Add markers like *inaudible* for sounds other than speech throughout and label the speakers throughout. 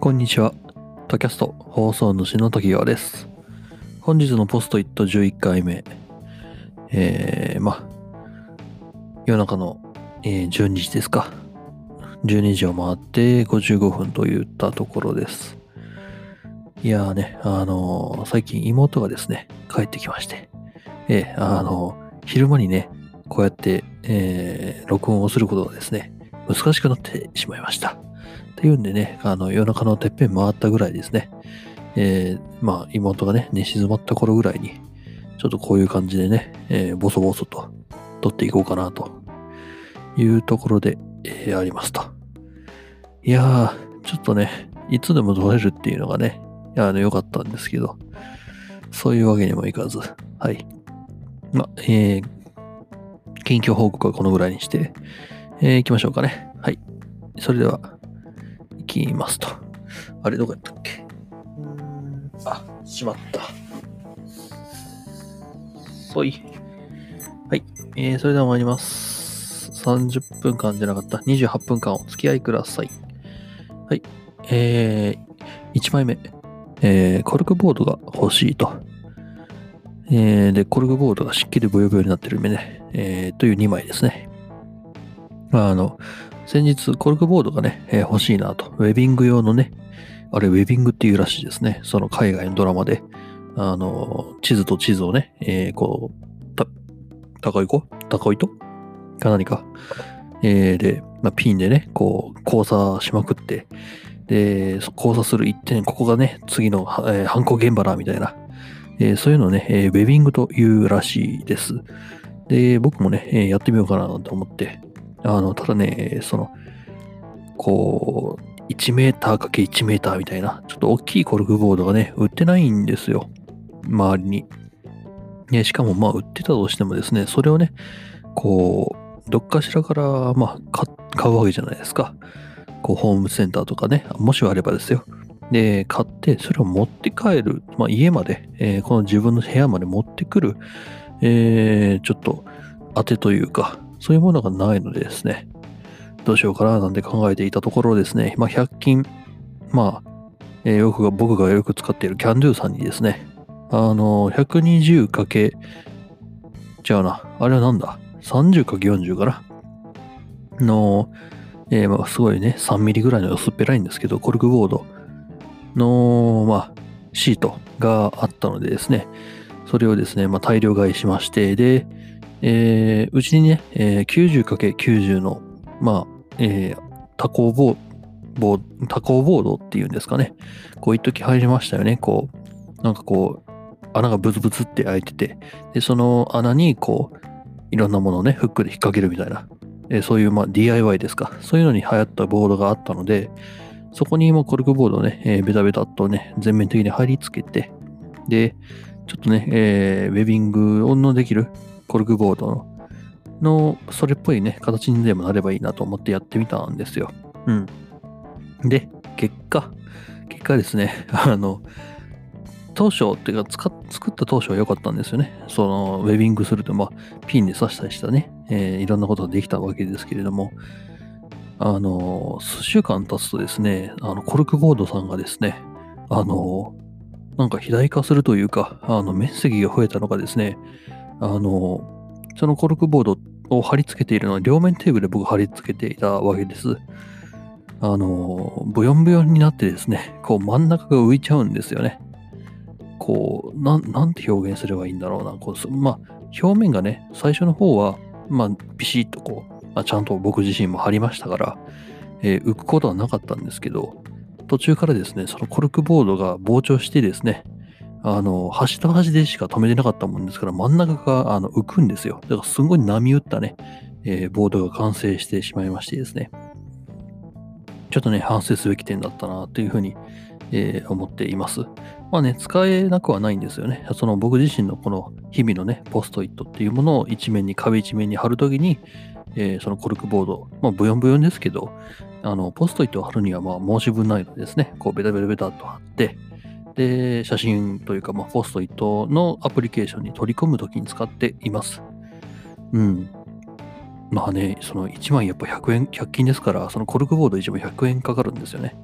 Speaker 1: こんにちは。トキャスト放送主の時川です。本日のポストイット11回目。えー、ま、夜中の、えー12時ですか。12時を回って55分といったところです。いやーね、あのー最近妹がですね、帰ってきまして、えーあのー昼間にね、こうやって、えー録音をすることがですね、難しくなってしまいました。ていうんでね、あの、夜中のてっぺん回ったぐらいですね。えーまあ、妹がね、寝静まった頃ぐらいに、ちょっとこういう感じでね、えーボソボソと撮っていこうかなというところで、えーありますと。いやー、ちょっとね、いつでも撮れるっていうのがね、あの、良かったんですけど、そういうわけにもいかず、はい。ま、えー近況報告はこのぐらいにして、えー行きましょうかね。はい。それでは、きますと。あれ、どこやったっけ？あ、しまった。そい。はい。えー、それでは参ります。30分間じゃなかった。28分間お付き合いください。はい。えー、1枚目。えー、コルクボードが欲しいと。えー、で、コルクボードが湿気でブヨブヨになってる目ね。えー、という2枚ですね。あの、先日コルクボードがね、えー欲しいなと。ウェビング用のね、あれウェビングっていうらしいですね。その海外のドラマで、あの、地図と地図をね、えーこう、た、高い子？高いと？か何か？えーで、まあ、ピンでね、こう、交差しまくって、で、交差する一点、ここがね、次の、えー犯行現場だ、みたいな。えーそういうのをね、えーウェビングというらしいです。で、僕もね、えーやってみようかなと思って、あの、ただね、その、こう、1メーターかけ1メーターみたいな、ちょっと大きいコルクボードがね、売ってないんですよ。周りに。ね、しかも、まあ、売ってたとしてもですね、それをね、こう、どっかしらから、まあ、買買うわけじゃないですか。こう、ホームセンターとかね、もしあればですよ。で、買って、それを持って帰る、まあ、家まで、えーこの自分の部屋まで持ってくる、えーちょっと、当てというか、そういうものがないのでですね、どうしようかななんて考えていたところですね、まあ、100均、まあ、えーよくが僕がよく使っているキャンドゥさんにですね、あの、120かけ、違うな、あれはなんだ、30かけ40かな？の、えーまあ、すごいね、3ミリぐらいの薄っぺらいんですけど、コルクボードの、まあ、シートがあったのでですね、それをですね、まあ、大量買いしまして、で、えーうちにね、えー 90×90 の、まあ、えー多孔ボーボ多孔ボードっていうんですかね。こう一時入りましたよね。こう、なんかこう、穴がブツブツって開いてて、で、その穴にこう、いろんなものをね、フックで引っ掛けるみたいな、えーそういう、まあ、DIY ですか。そういうのに流行ったボードがあったので、そこにもコルクボードをね、えーベタベタっとね、全面的に貼り付けて、で、ちょっとね、えーウェビングのできるコルクボードの、の、それっぽいね、形にでもなればいいなと思ってやってみたんですよ。うん。で、結果、結果ですね、*laughs* あの、当初っていうか作った当初は良かったんですよね。その、ウェビングすると、まあ、ピンで刺したりしたね、えーいろんなことができたわけですけれども、あの、数週間経つとですね、あの、コルクボードさんがですね、あの、なんか肥大化するというか、あの、面積が増えたのがですね、あの、そのコルクボードを貼り付けているのは両面テープで僕貼り付けていたわけです。あの、ブヨンブヨンになってですね、こう真ん中が浮いちゃうんですよね。こう、なん、なんて表現すればいいんだろうな。こうまあ、表面がね、最初の方は、まあ、ビシッとこう、まあ、ちゃんと僕自身も貼りましたから、えー浮くことはなかったんですけど、途中からですね、そのコルクボードが膨張してですね、あの、端と端でしか止めてなかったもんですから、真ん中があの浮くんですよ。だからすごい波打ったね、えーボードが完成してしまいましてですね。ちょっとね、反省すべき点だったなというふうに、えー思っています。まあね、使えなくはないんですよね。その僕自身のこの日々のね、ポストイットっていうものを一面に、壁一面に貼るときに、えーそのコルクボード、まあ、ブヨンブヨンですけど、あの、ポストイットを貼るには、まあ、申し分ないのでですね、こう、ベタベタベタっと貼って、で、写真というか、まあ、ポストイットのアプリケーションに取り込むときに使っています。うん。まあね、その1枚やっぱ100円、100均ですから、そのコルクボード1枚100円かかるんですよね。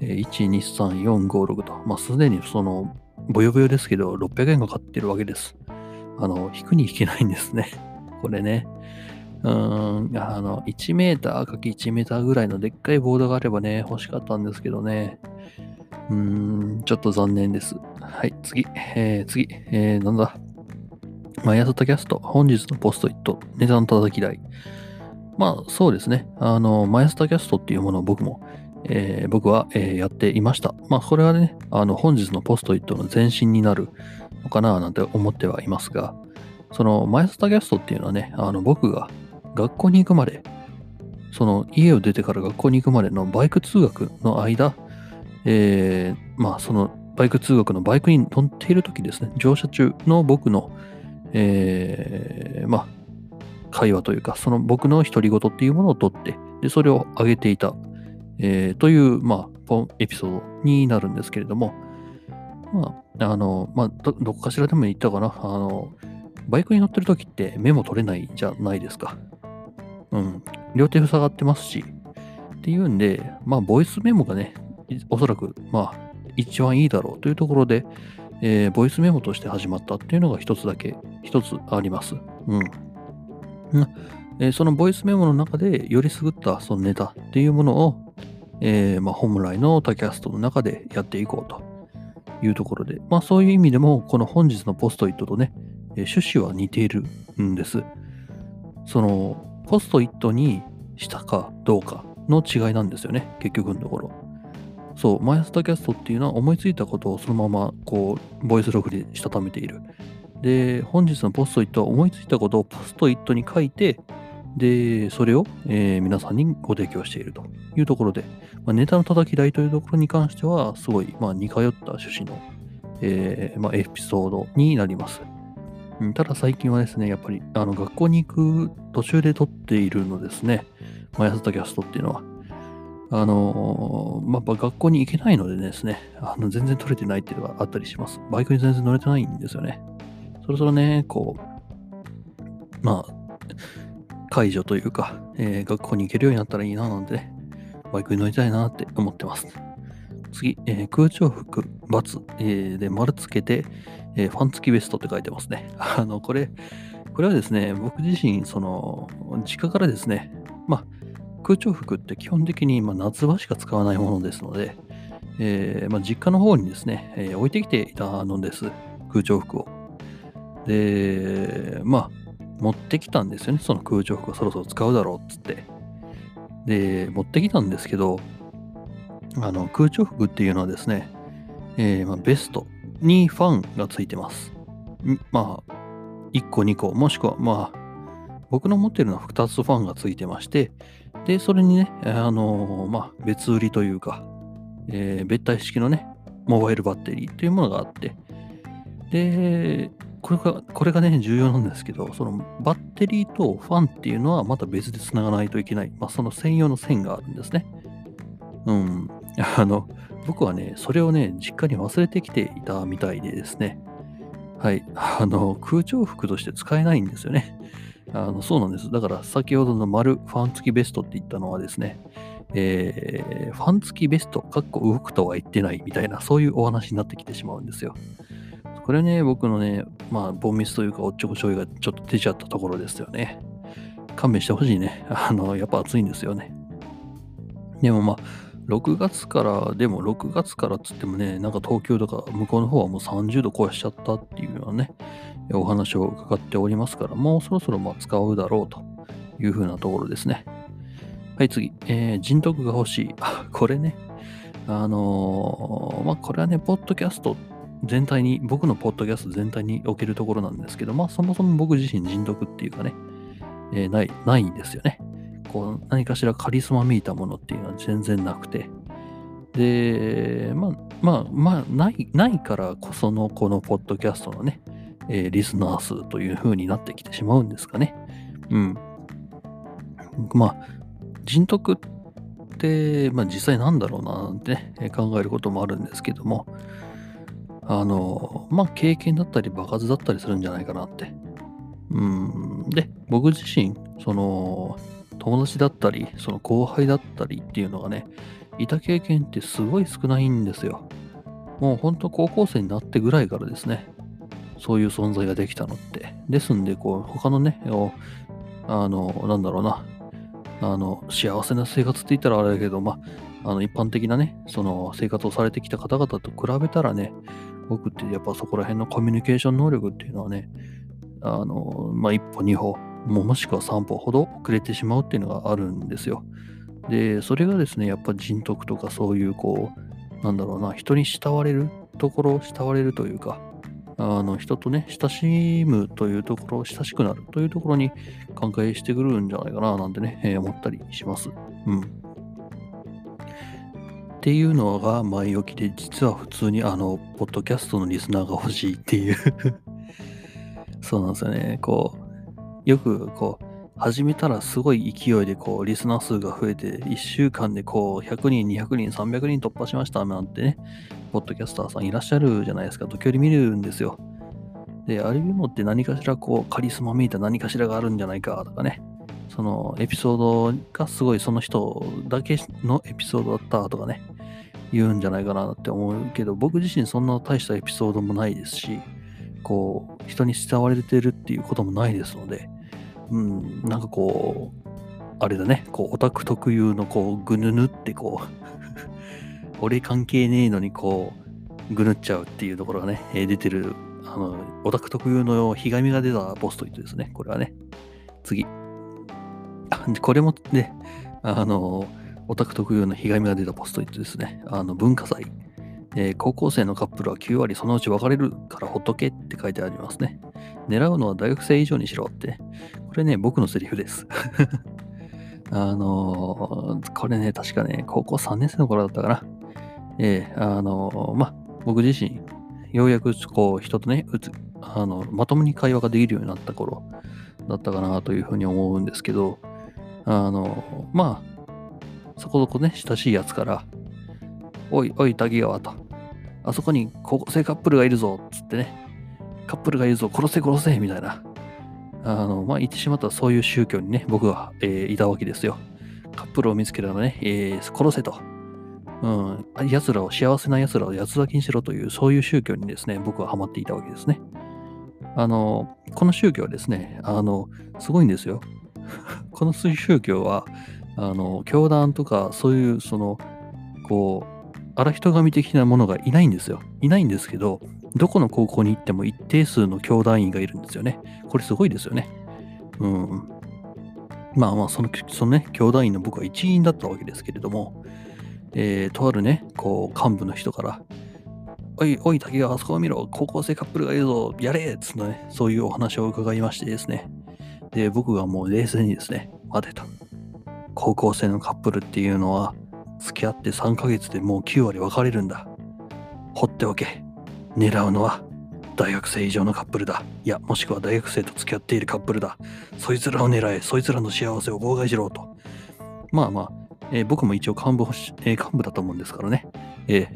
Speaker 1: えー、1、2、3、4、5、6と、まあ、すでにその、ぼよぼよですけど、600円かかってるわけです。あの、引くに引けないんですね。*laughs* これね。うーん、あの、1メーターかけ1メーターぐらいのでっかいボードがあればね、欲しかったんですけどね。うん、ちょっと残念です。はい、次。えー、次。えー、なんだ？マイスタキャスト、本日のポストイット、ネタの叩き台。まあ、そうですね。あの、マイスタキャストっていうものを僕も、えー、僕は、えー、やっていました。まあ、これはね、あの、本日のポストイットの前身になるのかななんて思ってはいますが、その、マイスタキャストっていうのはね、あの、僕が学校に行くまで、その、家を出てから学校に行くまでのバイク通学の間、えー、まあ、その、バイク通学のバイクに乗っている時ですね、乗車中の僕の、えー、まあ、会話というか、その僕の独り言っていうものを取って、で、それを上げていた、えー、という、まあ、エピソードになるんですけれども、まあ、あの、まあど、どこかしらでも言ったかな、あの、バイクに乗ってる時ってメモ取れないじゃないですか。うん。両手塞がってますし。っていうんで、まあ、ボイスメモがね、おそらく、まあ、一番いいだろうというところで、えー、ボイスメモとして始まったっていうのが一つだけ、一つあります。うん。えー、そのボイスメモの中でよりすぐったそのネタっていうものを、えー、まあ、本来のタキャストの中でやっていこうというところで、まあそういう意味でも、この本日のポストイットとね、え、趣旨は似ているんです。その、ポストイットにしたかどうかの違いなんですよね、結局のところ。そう、マイスタキャストっていうのは思いついたことをそのままこう、ボイスログでしたためている。で、本日のポストイットは思いついたことをポストイットに書いて、で、それを、えー、皆さんにご提供しているというところで、まあ、ネタの叩き台というところに関しては、すごい、まあ、似通った趣旨の、えー、まあ、エピソードになります。ただ最近はですね、やっぱりあの学校に行く途中で撮っているのですね、まあ、安田キャストっていうのは。あのー、まあ、学校に行けないのでですね、あの全然撮れてないっていうのがあったりします。バイクに全然乗れてないんですよね。そろそろね、こう、まあ、解除というか、えー、学校に行けるようになったらいいななんてね、バイクに乗りたいなって思ってます。次、えー、空調服、×、えー、で丸つけて、えー、ファン付きベストって書いてますね。あの、これ、これはですね、僕自身、その、実家からですね、まあ、空調服って基本的に、まあ、夏場しか使わないものですので、えーまあ、実家の方にですね、えー、置いてきていたのです、空調服を。で、まあ、持ってきたんですよね。その空調服をそろそろ使うだろうっつって。で、持ってきたんですけど、あの、空調服っていうのはですね、えー、まあ、ベストにファンがついてます。まあ、1個2個、もしくは、まあ、僕の持ってるのは2つファンがついてまして、で、それにね、あのー、まあ、別売りというか、えー、別体式のね、モバイルバッテリーというものがあって、で、これが、これがね、重要なんですけど、そのバッテリーとファンっていうのはまた別で繋がないといけない。まあ、その専用の線があるんですね。うん。あの、僕はね、それをね、実家に忘れてきていたみたいでですね。はい。あの、空調服として使えないんですよね。あのそうなんです。だから、先ほどの丸ファン付きベストって言ったのはですね、えー、ファン付きベスト、かっこ動くとは言ってないみたいな、そういうお話になってきてしまうんですよ。これね、僕のね、まあ、ボンミスというか、おっちょこちょいがちょっと出ちゃったところですよね。勘弁してほしいね。あの、やっぱ暑いんですよね。でもまあ、6月から、でも6月からっつってもね、なんか東京とか向こうの方はもう30度超えしちゃったっていうようなね、お話を伺っておりますから、もうそろそろま使うだろうというふうなところですね。はい、次。えー、人徳が欲しい。*laughs* これね。あのー、まあ、これはね、ポッドキャスト全体に、僕のポッドキャスト全体におけるところなんですけど、まあそもそも僕自身人徳っていうかね、えー、ない、ないんですよね。こう、何かしらカリスマめいたものっていうのは全然なくて。で、まあ、まあ、まあ、ない、ないからこそのこのポッドキャストのね、えー、リスナー数という風になってきてしまうんですかね。うん。まあ、人徳って、まあ実際なんだろうななんてね、考えることもあるんですけども、あの、まあ、経験だったり、場数だったりするんじゃないかなって。うん。で、僕自身、その、友達だったり、その後輩だったりっていうのがね、いた経験ってすごい少ないんですよ。もうほんと高校生になってぐらいからですね、そういう存在ができたのって。ですんで、こう、他のね、あの、なんだろうな、あの、幸せな生活って言ったらあれだけど、まあ、あの、一般的なね、その生活をされてきた方々と比べたらね、僕ってやっぱそこら辺のコミュニケーション能力っていうのはね、あの、まあ、一歩二歩、ももしくは三歩ほど遅れてしまうっていうのがあるんですよ。で、それがですね、やっぱ人徳とかそういうこう、なんだろうな、人に慕われるところ、慕われるというか、あの人とね、親しむというところ、親しくなるというところに関係してくるんじゃないかな、なんてね、えー、思ったりします。うん。っていうのが前置きで、実は普通にあの、ポッドキャストのリスナーが欲しいっていう *laughs* そうなんですよね。こう、よくこう、始めたらすごい勢いでこう、リスナー数が増えて、1週間でこう、100人、200人、300人突破しましたなんてね、ポッドキャスターさんいらっしゃるじゃないですか。時折見るんですよ。で、ああいうのって何かしらこう、カリスマめいた何かしらがあるんじゃないかとかね。そのエピソードがすごいその人だけのエピソードだったとかね、言うんじゃないかなって思うけど、僕自身そんな大したエピソードもないですし、こう、人に慕われてるっていうこともないですので、うん、なんかこう、あれだね、こう、オタク特有のこう、ぐぬぬってこう俺関係ねえのにこう、ぐぬっちゃうっていうところがね、え、出てる、あの、オタク特有のひがみが出たポストイットですね。これはね。次。これもね、あの、オタク特有のひがみが出たポストイットですね。あの、文化祭。えー、高校生のカップルは9割そのうち別れるからほっとけって書いてありますね。狙うのは大学生以上にしろって。これね、僕のセリフです。*laughs* あのー、これね、確かね、高校3年生の頃だったかな。えー、あのまあ僕自身、ようやくこう人とね、あのまともに会話ができるようになった頃だったかなというふうに思うんですけど、あのまあ、そこそこね、親しいやつから、おい、おい、滝川と、あそこに高校生カップルがいるぞ、つってね、カップルがいるぞ、殺せ殺せ、みたいな。あの、まあ、言ってしまったらそういう宗教にね、僕は、えー、いたわけですよ。カップルを見つけたらね、えー、殺せと。うん、奴らを、幸せな奴らを八つ咲きにしろという、そういう宗教にですね、僕はハマっていたわけですね。あの、この宗教はですね、あの、すごいんですよ。*laughs* この宗教は、あの、教団とか、そういう、その、こう、荒人神的なものがいないんですよ。いないんですけど、どこの高校に行っても一定数の教団員がいるんですよね。これすごいですよね。うん。まあまあ、その、そのね、教団員の僕は一員だったわけですけれども、えー、とあるね、こう、幹部の人から、おい、おい、竹川、あそこを見ろ、高校生カップルがいるぞ、やれっつってね、そういうお話を伺いましてですね。で、僕がもう冷静にですね、待てと。高校生のカップルっていうのは、付き合って3ヶ月でもう9割別れるんだ。放っておけ。狙うのは、大学生以上のカップルだ。いや、もしくは大学生と付き合っているカップルだ。そいつらを狙え、そいつらの幸せを妨害しろと。まあまあ、えー、僕も一応幹部、えー、幹部だと思うんですからね。え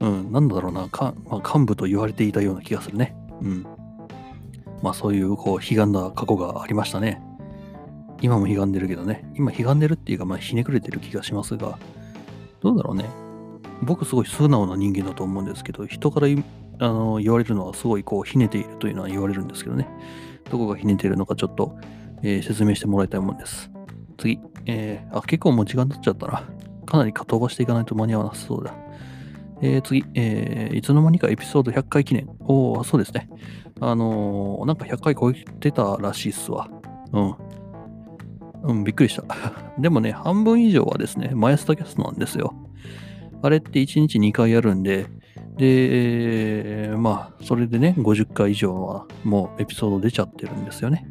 Speaker 1: ー、うん、なんだろうな、かまあ、幹部と言われていたような気がするね。うん。まあそういう、こう、悲願な過去がありましたね。今も悲願でるけどね。今悲願でるっていうか、まあひねくれてる気がしますが、どうだろうね。僕すごい素直な人間だと思うんですけど、人からあの言われるのはすごいこうひねているというのは言われるんですけどね。どこがひねているのかちょっと、えー、説明してもらいたいもんです。次。えー、あ、結構もう時間経っちゃったな。かなりか飛ばしていかないと間に合わなさそうだ。えー、次、えー、いつの間にかエピソード100回記念。おお、そうですね。あのー、なんか100回超えてたらしいっすわ。うん。うん、びっくりした。*laughs* でもね、半分以上はですね、マイスタキャストなんですよ。あれって1日2回やるんで、で、まあ、それでね、50回以上はもうエピソード出ちゃってるんですよね。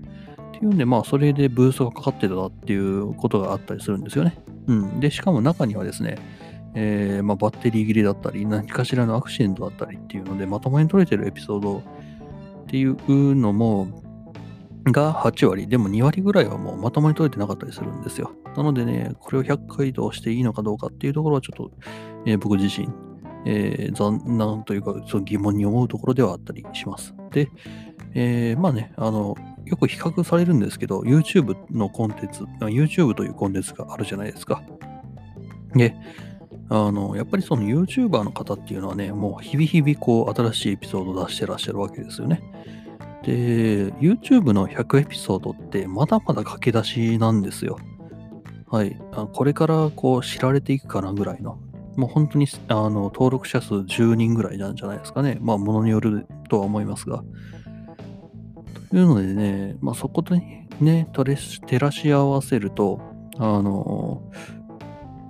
Speaker 1: っていうんで、まあ、それでブーストがかかってたっていうことがあったりするんですよね。うん。で、しかも中にはですね、えー、まあ、バッテリー切れだったり、何かしらのアクシデントだったりっていうので、まともに撮れてるエピソードっていうのも、が8割、でも2割ぐらいはもうまともに撮れてなかったりするんですよ。なのでね、これを100回としていいのかどうかっていうところはちょっと、えー、僕自身、えー、残難というか、その疑問に思うところではあったりします。で、えー、まあね、あの、よく比較されるんですけど、YouTube のコンテンツ、YouTube というコンテンツがあるじゃないですか。で、あの、やっぱりその YouTuber の方っていうのはね、もう日々日々こう新しいエピソードを出してらっしゃるわけですよね。で、YouTube の100エピソードってまだまだ駆け出しなんですよ。はい。これからこう知られていくかなぐらいの。もう本当にあの登録者数10人ぐらいなんじゃないですかね。まあ、ものによるとは思いますが。というのでね、まあ、そことね、照らし合わせると、あの、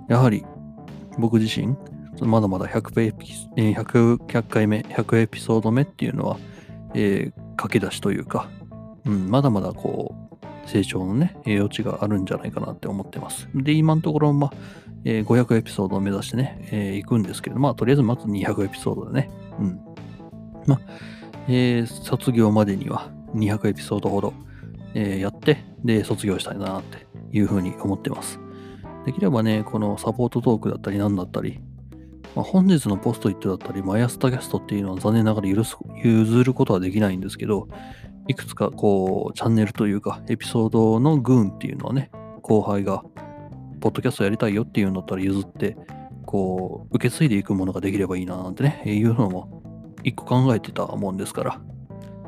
Speaker 1: やはり僕自身、まだまだ 100, 100, 100回目、100エピソード目っていうのは、えー、駆け出しというか、うん、まだまだこう、成長のね、余地があるんじゃないかなって思ってます。で、今のところ、まあ、えー、500エピソードを目指してね、えー、行くんですけど、まあ、とりあえずまず200エピソードでね、うん。まあ、えー、卒業までには200エピソードほど、えー、やって、で、卒業したいなっていうふうに思ってます。できればね、このサポートトークだったり何だったり、まあ、本日のポストイットだったり、マイスタキャストっていうのは残念ながら許す譲ることはできないんですけど、いくつかこう、チャンネルというか、エピソードの群っていうのはね、後輩が、ポッドキャストやりたいよっていうんだったら譲って、こう、受け継いでいくものができればいいななんてね、いうのも一個考えてたもんですから、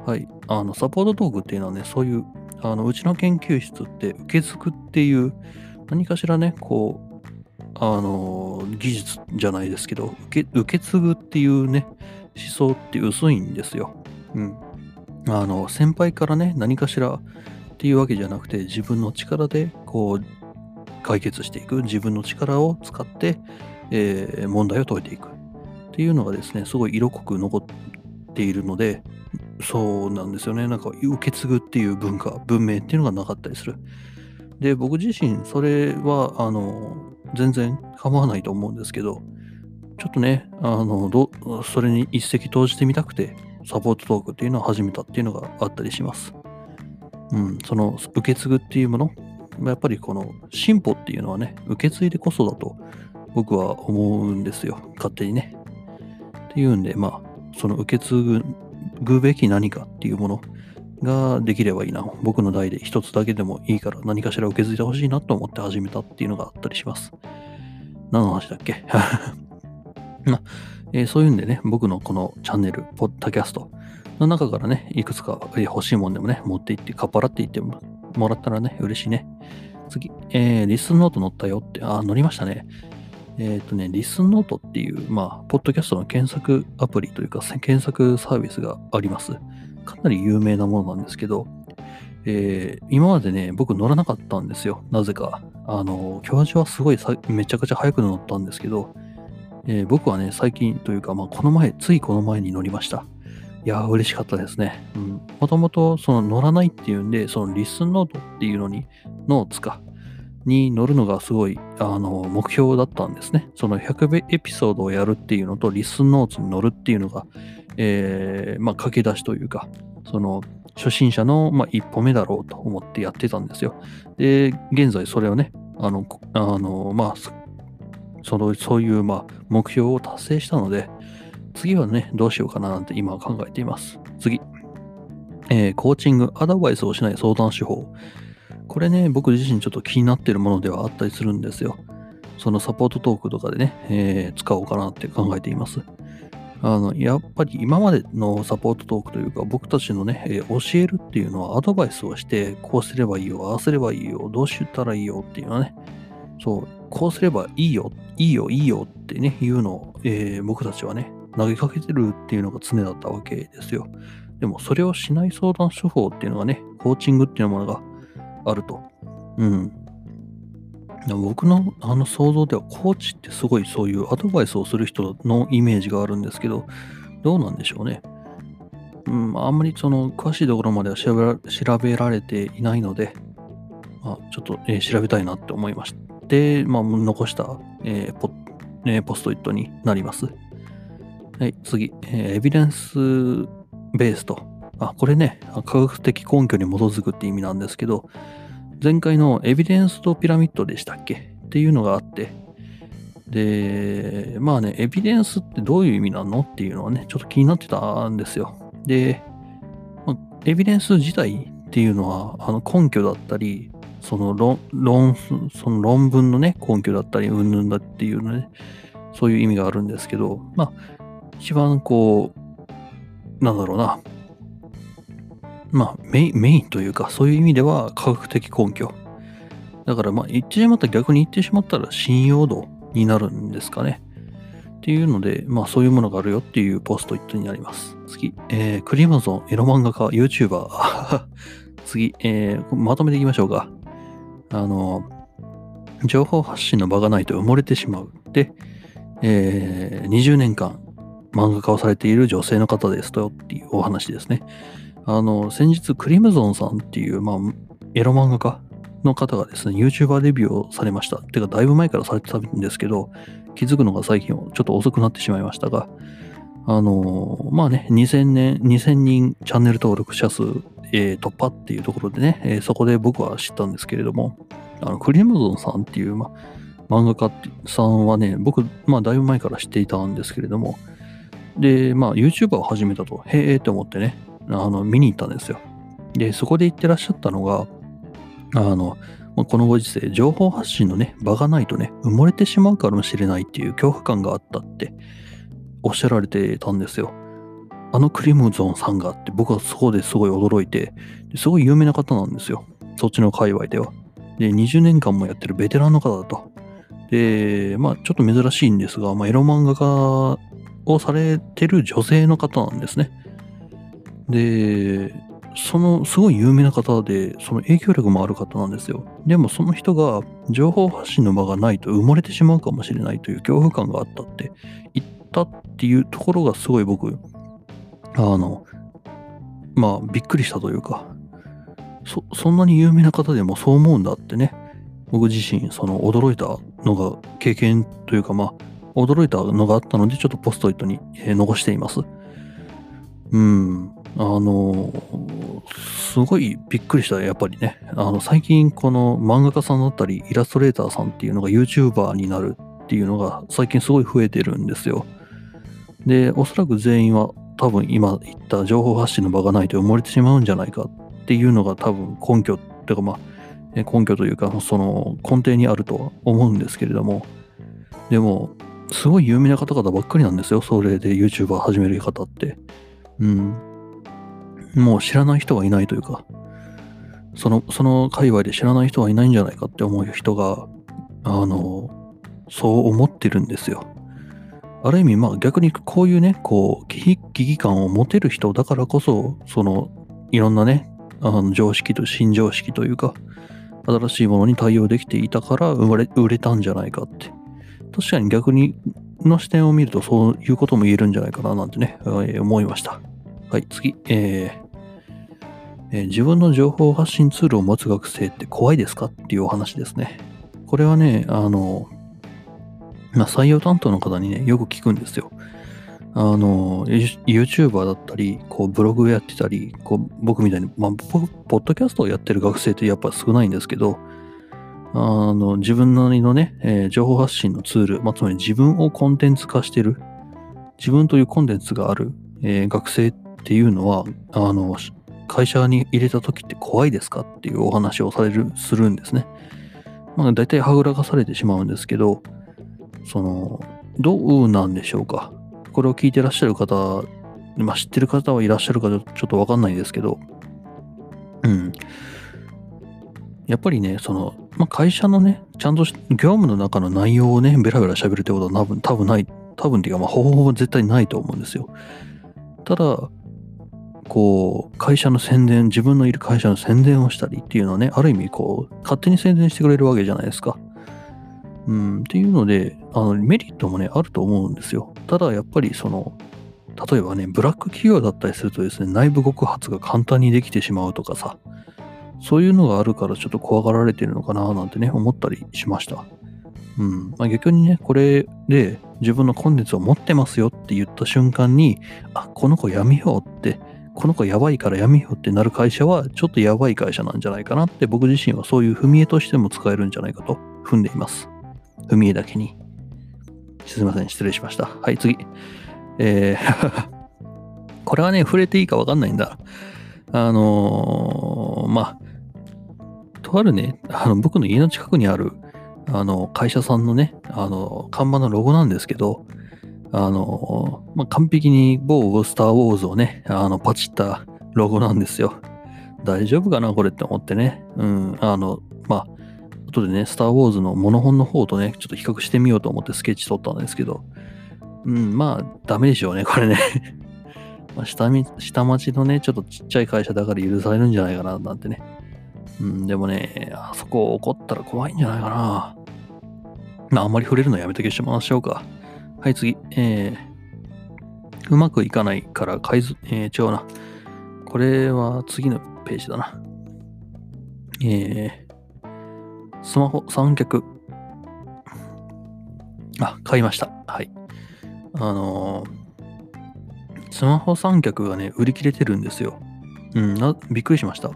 Speaker 1: はい、あの、サポートトークっていうのはね、そういう、あの、うちの研究室って受け継ぐっていう、何かしらね、こう、あの、技術じゃないですけど、受け受け継ぐっていうね、思想って薄いんですよ。うん。あの、先輩からね、何かしらっていうわけじゃなくて、自分の力で、こう、解決していく。自分の力を使って、えー、問題を解いていく。っていうのがですね、すごい色濃く残っているので、そうなんですよね。なんか、受け継ぐっていう文化、文明っていうのがなかったりする。で、僕自身、それは、あの、全然構わないと思うんですけど、ちょっとね、あの、どそれに一石投じてみたくて、サポートトークっていうのを始めたっていうのがあったりします。うん、その受け継ぐっていうもの、やっぱりこの進歩っていうのはね、受け継いでこそだと僕は思うんですよ。勝手にね。っていうんで、まあ、その受け継ぐべき何かっていうものができればいいな。僕の代で一つだけでもいいから何かしら受け継いでほしいなと思って始めたっていうのがあったりします。何の話だっけ？*laughs* まえー、そういうんでね、僕のこのチャンネル、ポッドキャストの中からね、いくつか、欲しいもんでもね、持って行って、かっぱらっていってもらったらね、嬉しいね。次、えー、リスンノート乗ったよって、あ、乗りましたね。えっ、ー、とね、リスンノートっていう、まあ、ポッドキャストの検索アプリというか、検索サービスがあります。かなり有名なものなんですけど、えー、今までね、僕乗らなかったんですよ。なぜか。あの、教授はすごいめちゃくちゃ早く乗ったんですけど、えー、僕はね、最近というか、まあ、この前、ついこの前に乗りました。いやー、嬉しかったですね。うん。もともと、その乗らないっていうんで、そのリスンノートっていうのに、ノーツか、に乗るのがすごい、あの、目標だったんですね。その100エピソードをやるっていうのと、リスンノーツに乗るっていうのが、えー、まあ、駆け出しというか、その、初心者の、まあ、一歩目だろうと思ってやってたんですよ。で、現在それをね、あの、あのまあ、その、そういう、まあ、目標を達成したので、次はね、どうしようかななんて今は考えています。次。えー、コーチング、アドバイスをしない相談手法。これね、僕自身ちょっと気になってるものではあったりするんですよ。そのサポートトークとかでね、えー、使おうかなって考えています。あの、やっぱり今までのサポートトークというか、僕たちのね、えー、教えるっていうのはアドバイスをして、こうすればいいよ、ああすればいいよ、どうしたらいいよっていうのはね、そう、こうすればいいよ、いいよ、いいよってね、いうのを、えー、僕たちはね、投げかけてるっていうのが常だったわけですよ。でも、それをしない相談手法っていうのがね、コーチングっていうものがあると。うん。僕のあの想像ではコーチってすごいそういうアドバイスをする人のイメージがあるんですけど、どうなんでしょうね。うん、あんまりその詳しいところまでは調べられていないので、まあ、ちょっと、えー、調べたいなって思いまして、まあ、残した、えーポえー、ポストイットになります。はい、次、えー、エビデンスベースと。あ、これね、科学的根拠に基づくって意味なんですけど、前回のエビデンスとピラミッドでしたっけ？っていうのがあって、で、まあね、エビデンスってどういう意味なのっていうのはね、ちょっと気になってたんですよ。でま、エビデンス自体っていうのは、あの根拠だったり、その論、論、その論文のね、根拠だったり、うんぬんだっていうのね、そういう意味があるんですけど、まあ、一番こう、なんだろうな、まあメイン、メインというか、そういう意味では科学的根拠。だから、まあ、言ってしまった逆に言ってしまったら信用度になるんですかね。っていうので、まあ、そういうものがあるよっていうポストイットになります。次、えー、クリマゾン、エロ漫画家、YouTuber。*laughs* 次、えー、まとめていきましょうか。あの、情報発信の場がないと埋もれてしまう。で、えー、20年間漫画家をされている女性の方ですとっていうお話ですね。あの、先日、クリムゾンさんっていう、まあ、エロ漫画家の方がですね、YouTuber デビューをされました。てか、だいぶ前からされてたんですけど、気づくのが最近ちょっと遅くなってしまいましたが、あのまあね、2000年、2000人チャンネル登録者数、えー、突破っていうところでね、えー、そこで僕は知ったんですけれども、あのクリムゾンさんっていう、ま、漫画家さんはね、僕、まあ、だいぶ前から知っていたんですけれども、で、まあ、YouTuber を始めたと、へえって思ってね、あの、見に行ったんですよ。で、そこで言ってらっしゃったのが、あの、このご時世、情報発信のね、場がないとね、埋もれてしまうかもしれないっていう恐怖感があったっておっしゃられてたんですよ。あのクリムゾンさんがあって、僕はそこですごい驚いて、すごい有名な方なんですよ。そっちの界隈では。で、20年間もやってるベテランの方だと。で、まあ、ちょっと珍しいんですが、まあ、エロ漫画家をされてる女性の方なんですね。で、そのすごい有名な方で、その影響力もある方なんですよ。でもその人が情報発信の場がないと埋もれてしまうかもしれないという恐怖感があったって言ったっていうところがすごい僕、あの、まあびっくりしたというか、そそんなに有名な方でもそう思うんだってね、僕自身その驚いたのが経験というかまあ驚いたのがあったのでちょっとポストイットに残しています。うん。あの、すごいびっくりした、やっぱりね。あの、最近この漫画家さんだったり、イラストレーターさんっていうのが YouTuber になるっていうのが最近すごい増えてるんですよ。で、おそらく全員は多分今言った情報発信の場がないと埋もれてしまうんじゃないかっていうのが多分根拠っていうかまあ、根拠というか、その根底にあるとは思うんですけれども、でも、すごい有名な方々ばっかりなんですよ。それで YouTuber 始める方って。うん。もう知らない人はいないというか、その、その界隈で知らない人はいないんじゃないかって思う人が、あの、そう思ってるんですよ。ある意味、まあ逆にこういうね、こう、危機感を持てる人だからこそ、その、いろんなね、あの常識と新常識というか、新しいものに対応できていたから生まれ、売れたんじゃないかって。確かに逆にの視点を見るとそういうことも言えるんじゃないかななんてね、えー、思いました。はい、次。えーえー、自分の情報発信ツールを持つ学生って怖いですかっていうお話ですね。これはね、あの、まあ、採用担当の方にね、よく聞くんですよ。あの、YouTuber だったり、こう、ブログやってたり、こう、僕みたいに、まあ、ポッドキャストをやってる学生ってやっぱ少ないんですけど、あの、自分なりのね、えー、情報発信のツール、まあ、つまり自分をコンテンツ化してる、自分というコンテンツがある、えー、学生っっていうのは、あの、会社に入れた時って怖いですかっていうお話をされる、するんですね。まあ大体はぐらかされてしまうんですけど、その、どうなんでしょうか。これを聞いてらっしゃる方、まあ知ってる方はいらっしゃるかちょっとわかんないですけど、うん。やっぱりね、その、まあ、会社のね、ちゃんと業務の中の内容をね、ベラベラ喋るってことは多分、多分ない、多分っていうか、まあ、ほぼほぼ絶対ないと思うんですよ。ただ、こう、会社の宣伝、自分のいる会社の宣伝をしたりっていうのはね、ある意味こう、勝手に宣伝してくれるわけじゃないですか。うん、っていうので、あの、メリットもね、あると思うんですよ。ただ、やっぱりその、例えばね、ブラック企業だったりするとですね、内部告発が簡単にできてしまうとかさ、そういうのがあるからちょっと怖がられてるのかななんてね、思ったりしました。うん。まあ、逆にね、これで自分のコンテンツを持ってますよって言った瞬間に、あ、この子やめようってこの子やばいからやめよってなる会社はちょっとやばい会社なんじゃないかなって僕自身はそういう踏み絵としても使えるんじゃないかと踏んでいます。踏み絵だけに。すいません、失礼しました。はい、次。えー *laughs* これはね、触れていいかわかんないんだ。あのーまあ、とあるね、あの、僕の家の近くにある、あの、会社さんのね、あの、看板のロゴなんですけど、あの、まあ、完璧に某スター・ウォーズをね、あの、パチったロゴなんですよ。大丈夫かなこれって思ってね。うん、あの、まあ、後でね、スター・ウォーズのモノホンの方とね、ちょっと比較してみようと思ってスケッチ撮ったんですけど、うん、まあ、ダメでしょうね、これね。*laughs* まあ下下町のね、ちょっとちっちゃい会社だから許されるんじゃないかな、なんてね。うん、でもね、あそこ怒ったら怖いんじゃないかな。まあ、あんまり触れるのやめときしましょうか。はい、次。えー、うまくいかないから改図、えー、違うな。これは次のページだな。えー、スマホ三脚。あ、買いました。はい。あのー、スマホ三脚がね、売り切れてるんですよ。うん、なびっくりしました。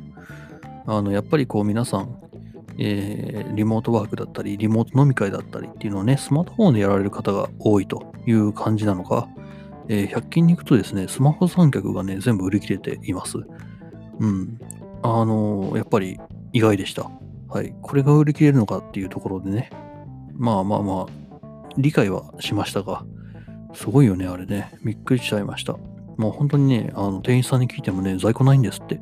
Speaker 1: あの、やっぱりこう皆さん、えー、リモートワークだったり、リモート飲み会だったりっていうのをね、スマートフォンでやられる方が多いという感じなのか、えー、100均に行くとですね、スマホ三脚がね、全部売り切れています。うん。あのー、やっぱり意外でした。はい。これが売り切れるのかっていうところでね、まあまあまあ、理解はしましたが、すごいよね、あれね。びっくりしちゃいました。もう本当にね、あの店員さんに聞いてもね、在庫ないんですって。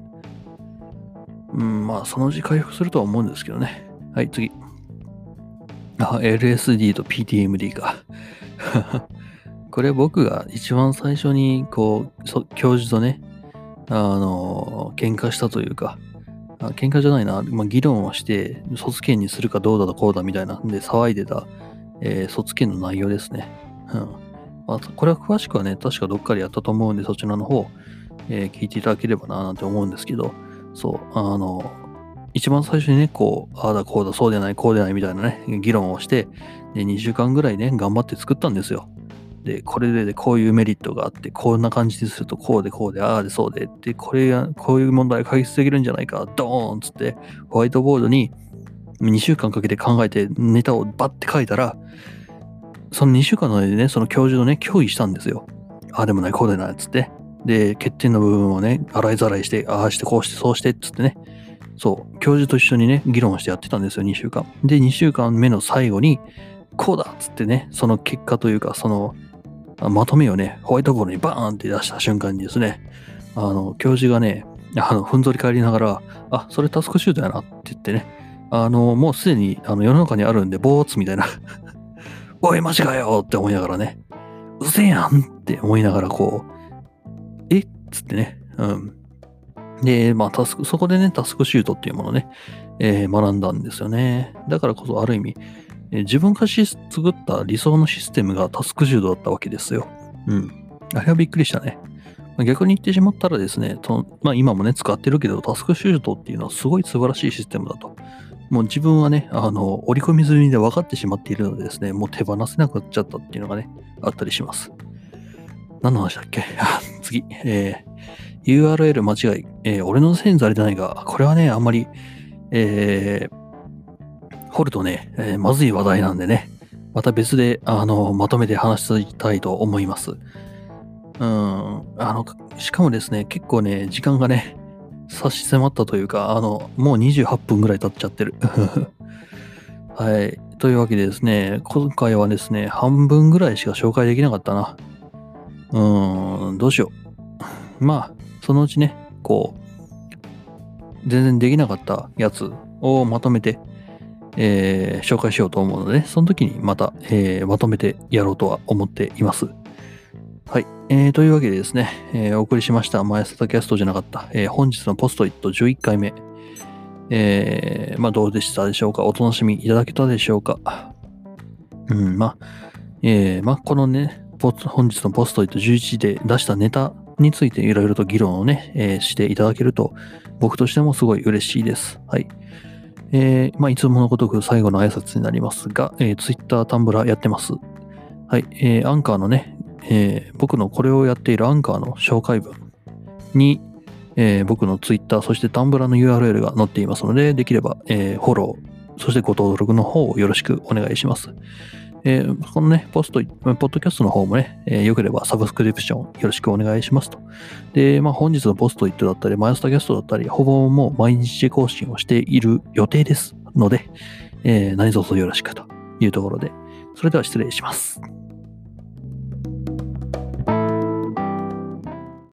Speaker 1: うん、まあ、そのうち回復するとは思うんですけどね。はい、次。あ、LSD と PTMD か。*laughs* これ僕が一番最初に、こう、教授とね、あの、喧嘩したというか、あ喧嘩じゃないな、まあ、議論をして、卒検にするかどうだとこうだみたいなんで騒いでた、えー、卒検の内容ですね。うん。まあ、これは詳しくはね、確かどっかでやったと思うんで、そちらの方、えー、聞いていただければななんて思うんですけど、そう、あの、一番最初にね、こう、ああだこうだ、そうでない、こうでないみたいなね、議論をして、で、2週間ぐらいね、頑張って作ったんですよ。で、これでこういうメリットがあって、こんな感じにすると、こうでこうで、ああでそうで、で、これが、こういう問題解決できるんじゃないか、ドーンつって、ホワイトボードに2週間かけて考えてネタをバッて書いたら、その2週間の間でね、その教授とね、協議したんですよ。ああでもない、こうでない、つって。で、欠点の部分をね、洗いざらいして、ああしてこうしてそうしてっつってね、そう、教授と一緒にね、議論してやってたんですよ、2週間。で、2週間目の最後に、こうだっつってね、その結果というか、その、まとめをね、ホワイトボードにバーンって出した瞬間にですね、あの、教授がね、あの、ふんぞり返りながら、あ、それタスクシュートやなって言ってね、あの、もうすでにあの世の中にあるんで、ボーツみたいな *laughs* おい、マジかよって思いながらね、うせやんって思いながらこう、え？っつってね。うん。で、まあ、タスク、そこでね、タスクシュートっていうものをね、えー、学んだんですよね。だからこそ、ある意味、えー、自分がし作った理想のシステムがタスクシュートだったわけですよ。うん。あれはびっくりしたね。ま、逆に言ってしまったらですね、とまあ、今もね、使ってるけど、タスクシュートっていうのはすごい素晴らしいシステムだと。もう自分はね、あの、折り込み済みで分かってしまっているのでですね、もう手放せなくなっちゃったっていうのがね、あったりします。何の話だっけ？*laughs* 次。えー、URL 間違い。えー、俺のせいにされてないが、これはね、あんまり、えー、掘るとね、えー、まずい話題なんでね、また別で、あの、まとめて話したいと思います。うん、あの、しかもですね、結構ね、時間がね、差し迫ったというか、あの、もう28分ぐらい経っちゃってる。*laughs* はい。というわけでですね、今回はですね、半分ぐらいしか紹介できなかったな。うーん、どうしよう。*laughs* まあ、そのうちね、こう、全然できなかったやつをまとめて、えー、紹介しようと思うので、その時にまた、えー、まとめてやろうとは思っています。はい。えー、というわけでですね、えー、お送りしました、前里キャストじゃなかった、えー、本日のポストイット11回目。えー、まあどうでしたでしょうか？お楽しみいただけたでしょうか？うん、まあ、えー、まあこのね、本日のポストイット11で出したネタについていろいろと議論をね、えー、していただけると、僕としてもすごい嬉しいです。はい。えー、まあ、いつものごとく最後の挨拶になりますが、えー、Twitter、タンブラやってます。はい。えー、アンカーのね、えー、僕のこれをやっているアンカーの紹介文に、えー、僕の Twitter、そしてタンブラの URL が載っていますので、できれば、えー、フォロー、そしてご登録の方をよろしくお願いします。えーこのね、ポスト、ポッドキャストの方もね、えーよければサブスクリプションよろしくお願いしますと。で、まあ本日のポストイットだったり、マイスタキャストだったり、ほぼもう毎日更新をしている予定ですので、えー何卒よろしくというところで、それでは失礼します。